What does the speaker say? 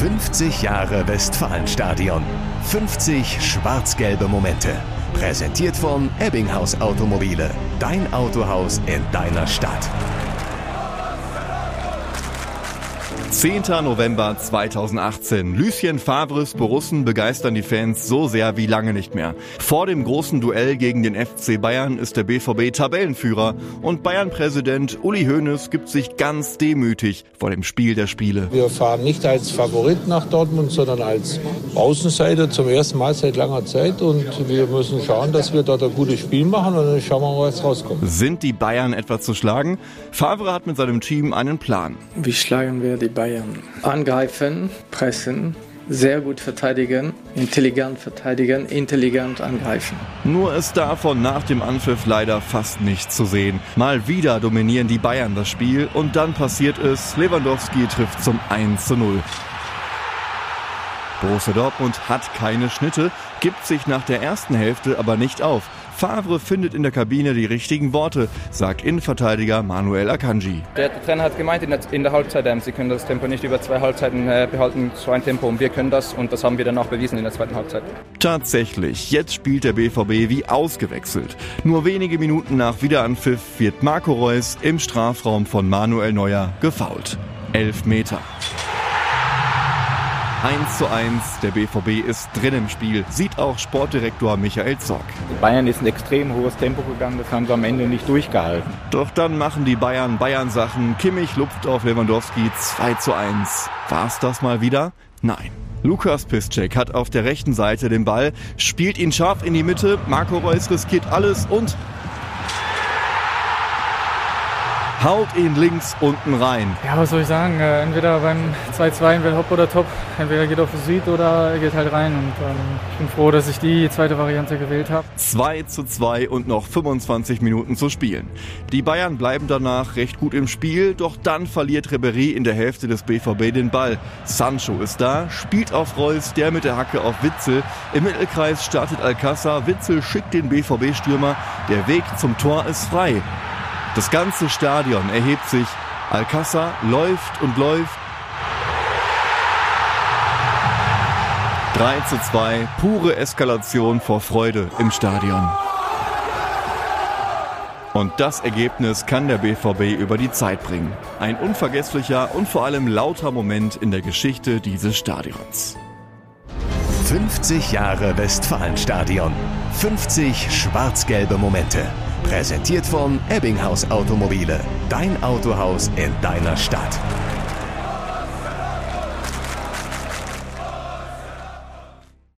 50 Jahre Westfalenstadion. 50 schwarz-gelbe Momente. Präsentiert von Ebbinghaus Automobile. Dein Autohaus in deiner Stadt. 10. November 2018. Lucien Favres Borussen begeistern die Fans so sehr wie lange nicht mehr. Vor dem großen Duell gegen den FC Bayern ist der BVB Tabellenführer und Bayern-Präsident Uli Hoeneß gibt sich ganz demütig vor dem Spiel der Spiele. Wir fahren nicht als Favorit nach Dortmund, sondern als Außenseiter zum ersten Mal seit langer Zeit und wir müssen schauen, dass wir dort ein gutes Spiel machen und dann schauen wir mal, was rauskommt. Sind die Bayern etwa zu schlagen? Favre hat mit seinem Team einen Plan. Wie schlagen wir die Bayern? Bayern. Angreifen, pressen, sehr gut verteidigen, intelligent verteidigen, intelligent angreifen. Nur ist davon nach dem Anpfiff leider fast nichts zu sehen. Mal wieder dominieren die Bayern das Spiel und dann passiert es, Lewandowski trifft zum 1 zu 0. Borussia Dortmund hat keine Schnitte, gibt sich nach der ersten Hälfte aber nicht auf. Favre findet in der Kabine die richtigen Worte, sagt Innenverteidiger Manuel Akanji. Der Trainer hat gemeint in der, in der Halbzeit, ähm, sie können das Tempo nicht über zwei Halbzeiten äh, behalten, so ein Tempo und wir können das und das haben wir dann auch bewiesen in der zweiten Halbzeit. Tatsächlich, jetzt spielt der BVB wie ausgewechselt. Nur wenige Minuten nach Wiederanpfiff wird Marco Reus im Strafraum von Manuel Neuer gefault. Elf Meter. 1 zu 1. Der BVB ist drin im Spiel, sieht auch Sportdirektor Michael Zock. Bayern ist ein extrem hohes Tempo gegangen, das haben sie am Ende nicht durchgehalten. Doch dann machen die Bayern Bayern-Sachen. Kimmich lupft auf Lewandowski 2 zu 1. War's das mal wieder? Nein. Lukas Piszczek hat auf der rechten Seite den Ball, spielt ihn scharf in die Mitte, Marco Reus riskiert alles und haut ihn links unten rein. Ja, was soll ich sagen? Äh, entweder beim 2-2 entweder hopp oder top. Entweder geht auf Süd oder er geht halt rein. Und ähm, ich bin froh, dass ich die zweite Variante gewählt habe. 2 zu 2 und noch 25 Minuten zu spielen. Die Bayern bleiben danach recht gut im Spiel, doch dann verliert Ribéry in der Hälfte des BVB den Ball. Sancho ist da, spielt auf Reus, der mit der Hacke auf Witzel. Im Mittelkreis startet Alcázar, Witzel schickt den BVB-Stürmer. Der Weg zum Tor ist frei. Das ganze Stadion erhebt sich. Alcázar läuft und läuft. 3 zu 2, pure Eskalation vor Freude im Stadion. Und das Ergebnis kann der BVB über die Zeit bringen. Ein unvergesslicher und vor allem lauter Moment in der Geschichte dieses Stadions. 50 Jahre Westfalenstadion. 50 schwarz-gelbe Momente. Präsentiert von Ebbinghaus Automobile. Dein Autohaus in deiner Stadt.